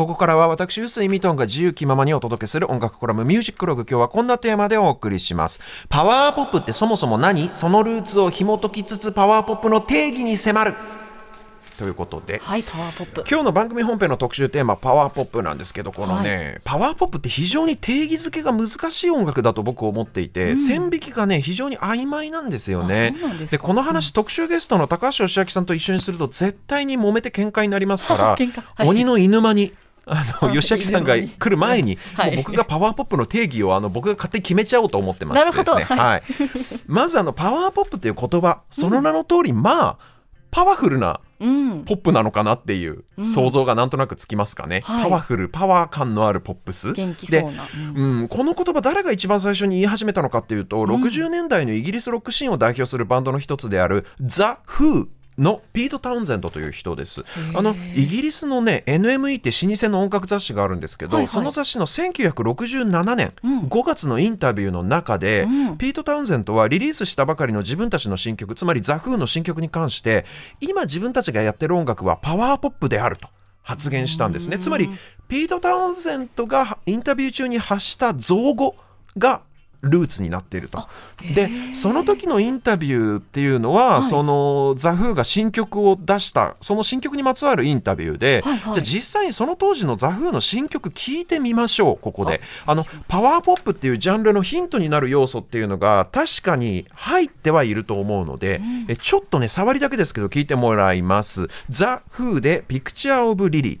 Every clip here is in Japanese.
ここからは私、臼井ミトンが自由気ままにお届けする音楽コラムミュージックログ。今日はこんなテーマでお送りします。パワーポップってそもそも何そのルーツを紐解きつつパワーポップの定義に迫る。ということで、はい、パワーポップ。今日の番組本編の特集テーマパワーポップなんですけどこのね、パワーポップって非常に定義づけが難しい音楽だと僕思っていて、線引きがね非常に曖昧なんですよねでこの話、特集ゲストの高橋義明さんと一緒にすると絶対に揉めて喧嘩になりますから、はい鬼の犬間にあのあ吉明さんが来る前に、はい。もう僕がパワーポップの定義をあの僕が勝手に決めちゃおうと思ってまして。ですね。はい、まずあのパワーポップという言葉その名の通り、まあパワフルなうん。ポップなのかなっていう想像がなんとなくつきますかね、はい。パワフルパワー感のあるポップス。元気で。うん。うん、この言葉誰が一番最初に言い始めたのかっていうと、60年代のイギリスロックシーンを代表するバンドの一つであるザ・フーのピート・タウンゼントという人です。あのイギリスのね NME って老舗の音楽雑誌があるんですけど、はいはい。その雑誌の1967年、うん。5月のインタビューの中で、うん。ピート・タウンゼントはリリースしたばかりの自分たちの新曲つまりザ・フーの新曲に関して今自分たちがやってる音楽はパワーポップであると発言したんですね。つまりピート・タウンゼントがインタビュー中に発した造語がルーツになっていると。でその時のインタビューっていうのは、はい。そのザ・フーが新曲を出したその新曲にまつわるインタビューで、はいはい。じゃあ実際にその当時のザ・フーの新曲聞いてみましょうここで。あのパワーポップっていうジャンルのヒントになる要素っていうのが確かに入ってはいると思うので、えちょっとね触りだけですけど聞いてもらいます。ザ・フーで「ピクチャー・オブ・リリー」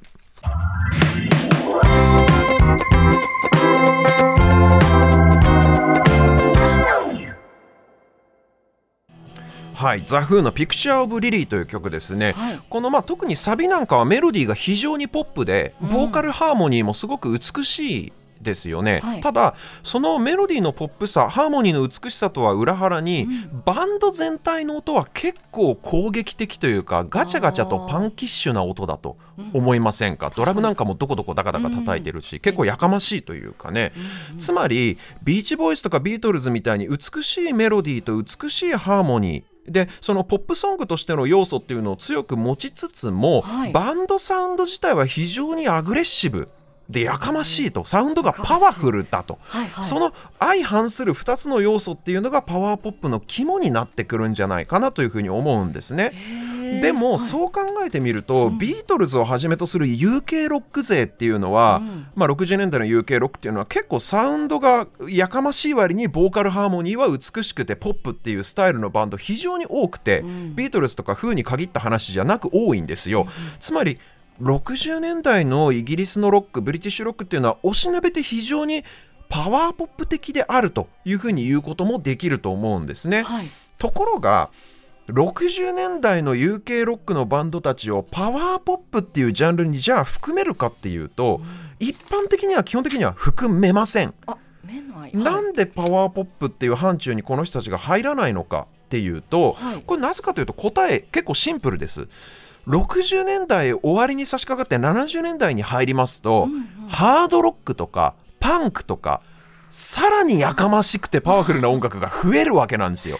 はい、ザ・フーの「ピクチャー・オブ・リリー」という曲ですね、はい。このまあ特にサビなんかはメロディーが非常にポップでボーカルハーモニーもすごく美しいですよね、はい。ただそのメロディーのポップさハーモニーの美しさとは裏腹に、バンド全体の音は結構攻撃的というかガチャガチャとパンキッシュな音だと思いませんか、ドラムなんかもどこどこダカダカ叩いてるし、結構やかましいというかね、つまりビーチボーイズとかビートルズみたいに美しいメロディーと美しいハーモニーでそのポップソングとしての要素っていうのを強く持ちつつも、はい。バンドサウンド自体は非常にアグレッシブでやかましいと。サウンドがパワフルだと、はいはい。その相反する2つの要素っていうのがパワーポップの肝になってくるんじゃないかなというふうに思うんですね。でも、はいそう考えてみると、ビートルズをはじめとする UK ロック勢っていうのは、うんまあ、60年代の UK ロックっていうのは結構サウンドがやかましい割にボーカルハーモニーは美しくてポップっていうスタイルのバンド非常に多くて、ビートルズとかフーに限った話じゃなく多いんですよ。つまり60年代のイギリスのロックブリティッシュロックっていうのはおしなべて非常にパワーポップ的であるというふうに言うこともできると思うんですね。はい。ところが60年代の UK ロックのバンドたちをパワーポップっていうジャンルにじゃあ含めるかっていうと、一般的には基本的には含めません。なんでパワーポップっていう範疇にこの人たちが入らないのかっていうと、はい。これなぜかというと答え結構シンプルです。60年代終わりに差し掛かって70年代に入りますと、ハードロックとかパンクとかさらにやかましくてパワフルな音楽が増えるわけなんですよ。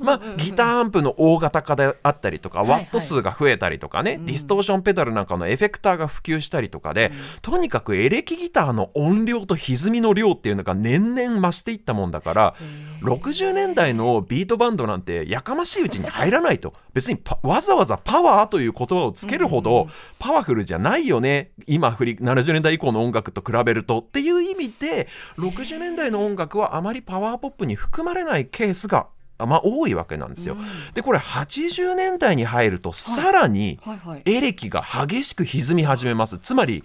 まあ、ギターアンプの大型化であったりとか、ワット数が増えたりとかね、ディストーションペダルなんかのエフェクターが普及したりとかで、とにかくエレキギターの音量と歪みの量っていうのが年々増していったもんだから60年代のビートバンドなんてやかましいうちに入らないと。別にパわざわざパワーという言葉をつけるほどパワフルじゃないよね。今振り70年代以降の音楽と比べると。っていう意味で60年代の音楽はあまりパワーポップに含まれないケースがまあ多いわけなんですよ。でこれ80年代に入るとさらに。エレキが激しく歪み始めます。つまり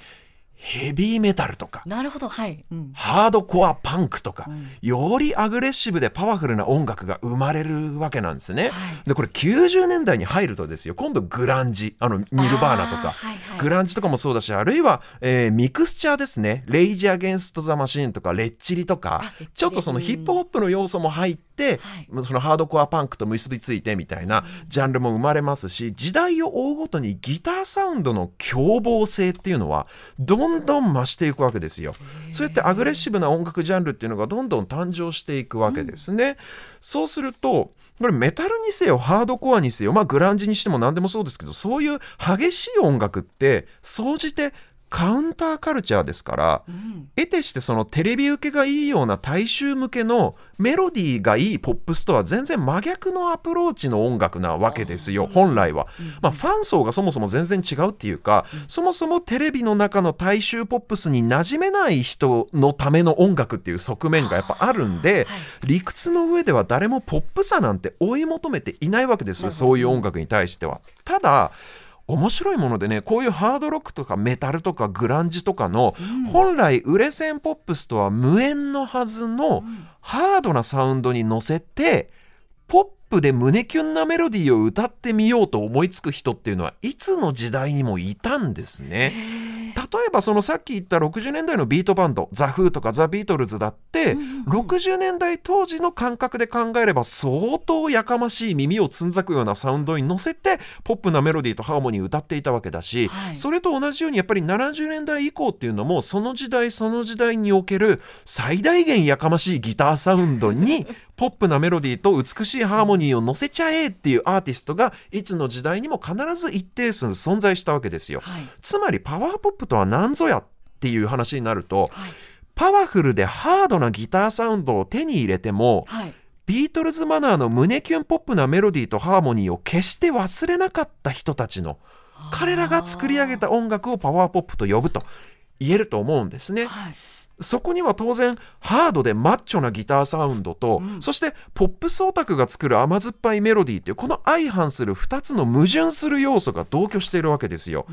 ヘビーメタルとかなるほど。はい。うん。ハードコアパンクとか、よりアグレッシブでパワフルな音楽が生まれるわけなんですね。はいでこれ90年代に入るとですよ今度グランジあのニルバーナとか、はいはいグランジとかもそうだしあるいは、えーミクスチャーですねレイジ・アゲンスト・ザ・マシーンとかレッチリとかちょっとそのヒップホップの要素も入って、はそのハードコアパンクと結びついてみたいなジャンルも生まれますし時代を追うごとにギターサウンドの凶暴性っていうのはどんどん増していくわけですよ。そうやってアグレッシブな音楽ジャンルっていうのがどんどん誕生していくわけですね。そうするとこれメタルにせよハードコアにせよまあグランジにしても何でもそうですけどそういう激しい音楽って総じてカウンターカルチャーですからうん。得てしてそのテレビ受けがいいような大衆向けのメロディーがいいポップスとは全然真逆のアプローチの音楽なわけですよ本来は、まあ、ファン層がそもそも全然違うっていうか、そもそもテレビの中の大衆ポップスに馴染めない人のための音楽っていう側面がやっぱあるんで、理屈の上では誰もポップさなんて追い求めていないわけですそういう音楽に対しては。ただ面白いものでねこういうハードロックとかメタルとかグランジとかの、本来売れ線ポップスとは無縁のはずのハードなサウンドに乗せてポップで胸キュンなメロディーを歌ってみようと思いつく人っていうのはいつの時代にもいたんですね。例えばそのさっき言った60年代のビートバンドザ・フーとかザ・ビートルズだって、60年代当時の感覚で考えれば相当やかましい耳をつんざくようなサウンドに乗せてポップなメロディーとハーモニーを歌っていたわけだし、はい。それと同じようにやっぱり70年代以降っていうのもその時代その時代における最大限やかましいギターサウンドに ポップなメロディーと美しいハーモニーを乗せちゃえっていうアーティストがいつの時代にも必ず一定数存在したわけですよ。はいつまりパワーポップとは何ぞやっていう話になるとはいパワフルでハードなギターサウンドを手に入れてもはいビートルズマナーの胸キュンポップなメロディーとハーモニーを決して忘れなかった人たちの彼らが作り上げた音楽をパワーポップと呼ぶと言えると思うんですね。はいそこには当然ハードでマッチョなギターサウンドと、うんそしてポップスオタクが作る甘酸っぱいメロディーっていうこの相反する2つの矛盾する要素が同居しているわけですよ。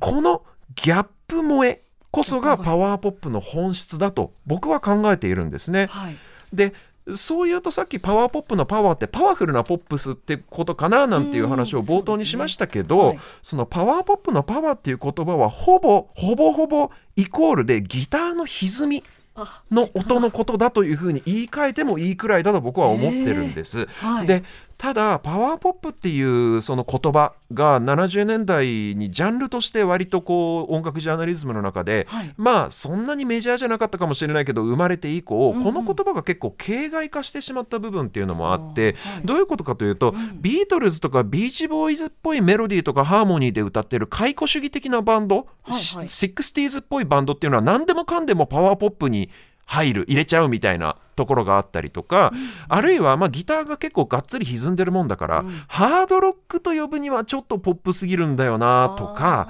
このギャップ萌えこそがパワーポップの本質だと僕は考えているんですね。はいでそう言うとさっきパワーポップのパワーってパワフルなポップスってことかななんていう話を冒頭にしましたけど、うんそねはい。そのパワーポップのパワーっていう言葉はほぼほぼほぼイコールでギターの歪みあの音のことだというふうに言い換えてもいいくらいだと僕は思ってるんです。はい。でただパワーポップっていうその言葉が70年代にジャンルとして割とこう音楽ジャーナリズムの中で、はい。まあそんなにメジャーじゃなかったかもしれないけど生まれて以降、うんうん。この言葉が結構形骸化してしまった部分っていうのもあって、どういうことかというと、ん。ビートルズとかビーチボーイズっぽいメロディーとかハーモニーで歌ってる解雇主義的なバンド、はいはい。シ 60s っぽいバンドっていうのは何でもかんでもパワーポップに入る入れちゃうみたいなところがあったりとか、あるいはまあギターが結構がっつり歪んでるもんだから、うん。ハードロックと呼ぶにはちょっとポップすぎるんだよなとか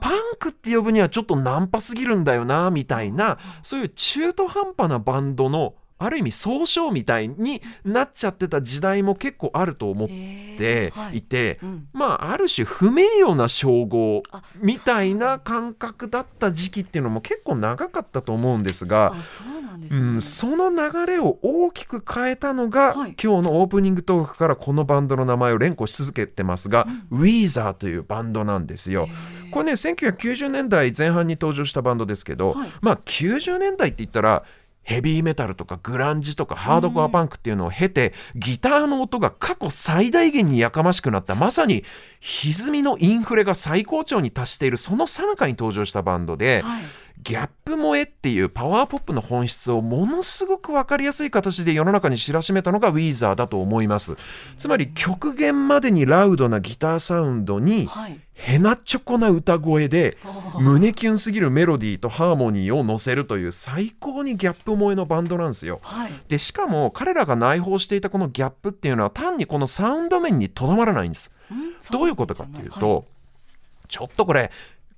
パンクって呼ぶにはちょっとナンパすぎるんだよなみたいなそういう中途半端なバンドのある意味総称みたいになっちゃってた時代も結構あると思っへてーはい。いて、うん。まあある種不名誉な称号あみたいな感覚だった時期っていうのも結構長かったと思うんですがうなんその流れを大きく変えたのが、はい。今日のオープニングトークからこのバンドの名前を連呼し続けてますが、ウィーザーというバンドなんですよ。これね1990年代前半に登場したバンドですけど、はい。まあ90年代って言ったらヘビーメタルとかグランジとかハードコアパンクっていうのを経て、ギターの音が過去最大限にやかましくなった。まさに歪みのインフレが最高潮に達しているその最中に登場したバンドで、はい。ギャップ萌えっていうパワーポップの本質をものすごく分かりやすい形で世の中に知らしめたのがウィーザーだと思います。つまり極限までにラウドなギターサウンドにはい。ヘナチョコな歌声で 胸キュンすぎるメロディーとハーモニーを乗せるという最高にギャップ萌えのバンドなんですよ。はい。でしかも彼らが内包していたこのギャップっていうのは単にこのサウンド面にとどまらないんです。ん？どういうことかっていうはと、ちょっとこれ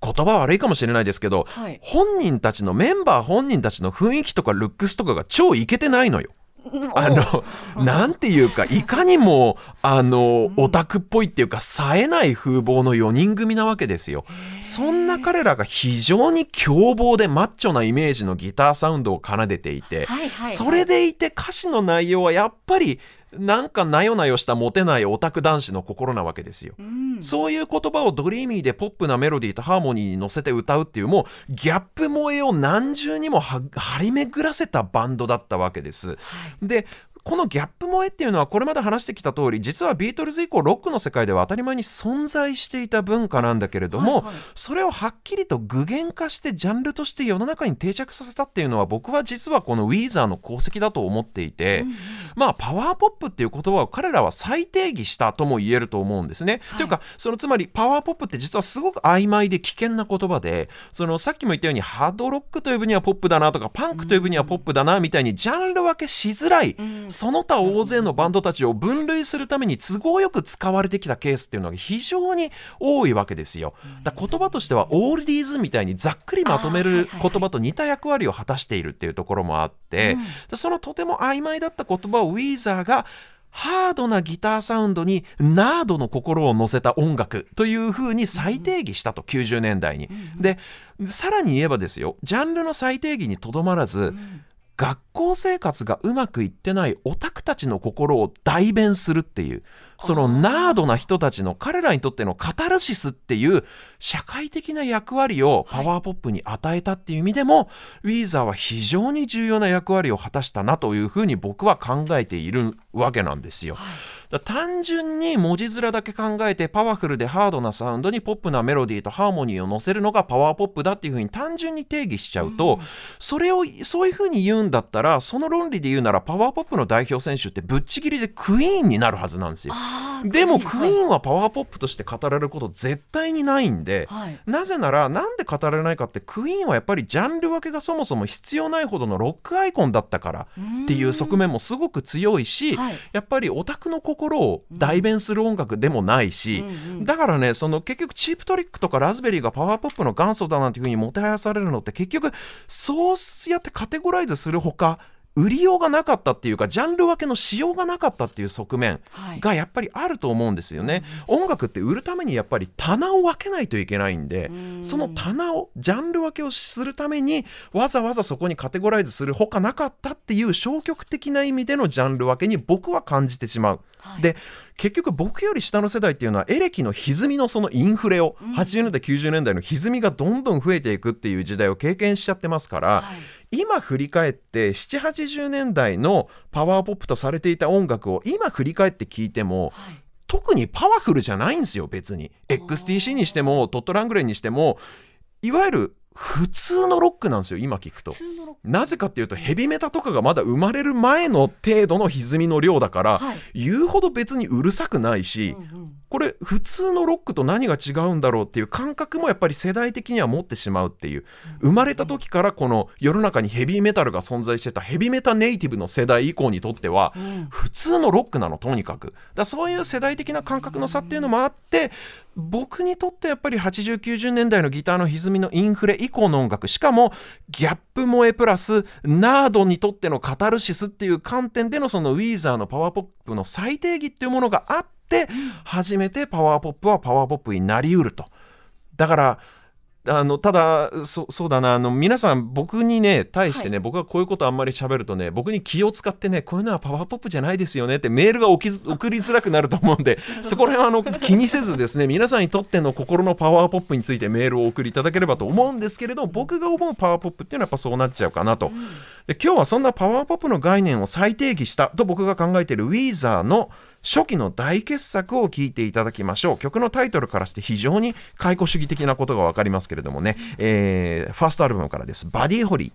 言葉悪いかもしれないですけど、はい。本人たちのメンバー本人たちの雰囲気とかルックスとかが超イケてないのよ。あの、なんていうか、いかにも、あの、オタクっぽいっていうか、冴えない風貌の4人組なわけですよ。そんな彼らが非常に凶暴でマッチョなイメージのギターサウンドを奏でていて、はいはいはい。それでいて歌詞の内容はやっぱり、なんかなよなよしたモテないオタク男子の心なわけですよ。うんそういう言葉をドリーミーでポップなメロディーとハーモニーに乗せて歌うっていうもうギャップ萌えを何重にもは張り巡らせたバンドだったわけです。でこのギャップ萌えっていうのはこれまで話してきた通り実はビートルズ以降ロックの世界では当たり前に存在していた文化なんだけれども、はいはい。それをはっきりと具現化してジャンルとして世の中に定着させたっていうのは僕は実はこのウィーザーの功績だと思っていて、まあパワーポップっていう言葉を彼らは再定義したとも言えると思うんですね。というかそのつまりパワーポップって実はすごく曖昧で危険な言葉でそのさっきも言ったようにハードロックという分にはポップだなとかパンクという分にはポップだなみたいにジャンル分けしづらい、その他大勢のバンドたちを分類するために都合よく使われてきたケースっていうのが非常に多いわけですよ。だ言葉としてはオールディーズみたいにざっくりまとめる言葉と似た役割を果たしているっていうところもあって、でそのとても曖昧だった言葉をウィーザーがハードなギターサウンドにナードの心を乗せた音楽という風に再定義したと、90年代に。でさらに言えばですよジャンルの再定義にとどまらず、学校生活がうまくいってないオタクたちの心を代弁するっていうそのナードな人たちの彼らにとってのカタルシスっていう社会的な役割をパワーポップに与えたっていう意味でも、ウィーザーは非常に重要な役割を果たしたなというふうに僕は考えているわけなんですよ。だから単純に文字面だけ考えてパワフルでハードなサウンドにポップなメロディーとハーモニーを乗せるのがパワーポップだっていうふうに単純に定義しちゃうと、それをそういうふうに言うんだったらその論理で言うならパワーポップの代表選手ってぶっちぎりでクイーンになるはずなんですよ。でもクイはいーンはパワーポップとして語られること絶対にないんで、はい。なぜならなんで語られないかってクイーンはやっぱりジャンル分けがそもそも必要ないほどのロックアイコンだったからっていう側面もすごく強いし、はい。やっぱりオタクの心を代弁する音楽でもないし、だからねその結局チープトリックとかラズベリーがパワーポップの元祖だなんていうふうにもてはやされるのって結局そうやってカテゴライズするほか売りようがなかったっていうかジャンル分けのしようがなかったっていう側面はいがやっぱりあると思うんですよね。音楽って売るためにやっぱり棚を分けないといけないんでその棚をジャンル分けをするためにわざわざそこにカテゴライズするほかなかったっていう消極的な意味でのジャンル分けに僕は感じてしまう。はいで結局僕より下の世代っていうのはエレキの歪みのそのインフレを、80年代90年代の歪みがどんどん増えていくっていう時代を経験しちゃってますから、はい。今振り返って780年代のパワーポップとされていた音楽を今振り返って聞いてもはい。特にパワフルじゃないんですよ別に。XTC にしてもトットラングレンにしてもいわゆる普通のロックなんですよ今聞くと。なぜかっていうとヘビメタとかがまだ生まれる前の程度の歪みの量だから、はい。言うほど別にうるさくないし、うんうん。これ普通のロックと何が違うんだろうっていう感覚もやっぱり世代的には持ってしまうっていう。生まれた時からこの世の中にヘビーメタルが存在してたヘビメタネイティブの世代以降にとってはうん。普通のロックなのとにかく。だそういう世代的な感覚の差っていうのもあって僕にとってやっぱり8090年代のギターの歪みのインフレ以降の音楽しかもギャップ萌えプラスナードにとってのカタルシスっていう観点でのそのウィーザーのパワーポップの最定義っていうものがあって初めてパワーポップはパワーポップになりうると。だからあのただそそうだな。あの皆さん僕にね対してね、僕がこういうことあんまり喋るとね僕に気を使ってねこういうのはパワーポップじゃないですよねってメールが起きず 送りづらくなると思うんで そこら辺はあの気にせずですね皆さんにとっての心のパワーポップについてメールをお送りいただければと思うんですけれど僕が思うパワーポップっていうのはやっぱそうなっちゃうかなと。で今日はそんなパワーポップの概念を再定義したと僕が考えているウィーザーの初期の大傑作を聞いていただきましょう。曲のタイトルからして非常に解雇主義的なことが分かりますけれどもね、えーファーストアルバムからです「バディホリー」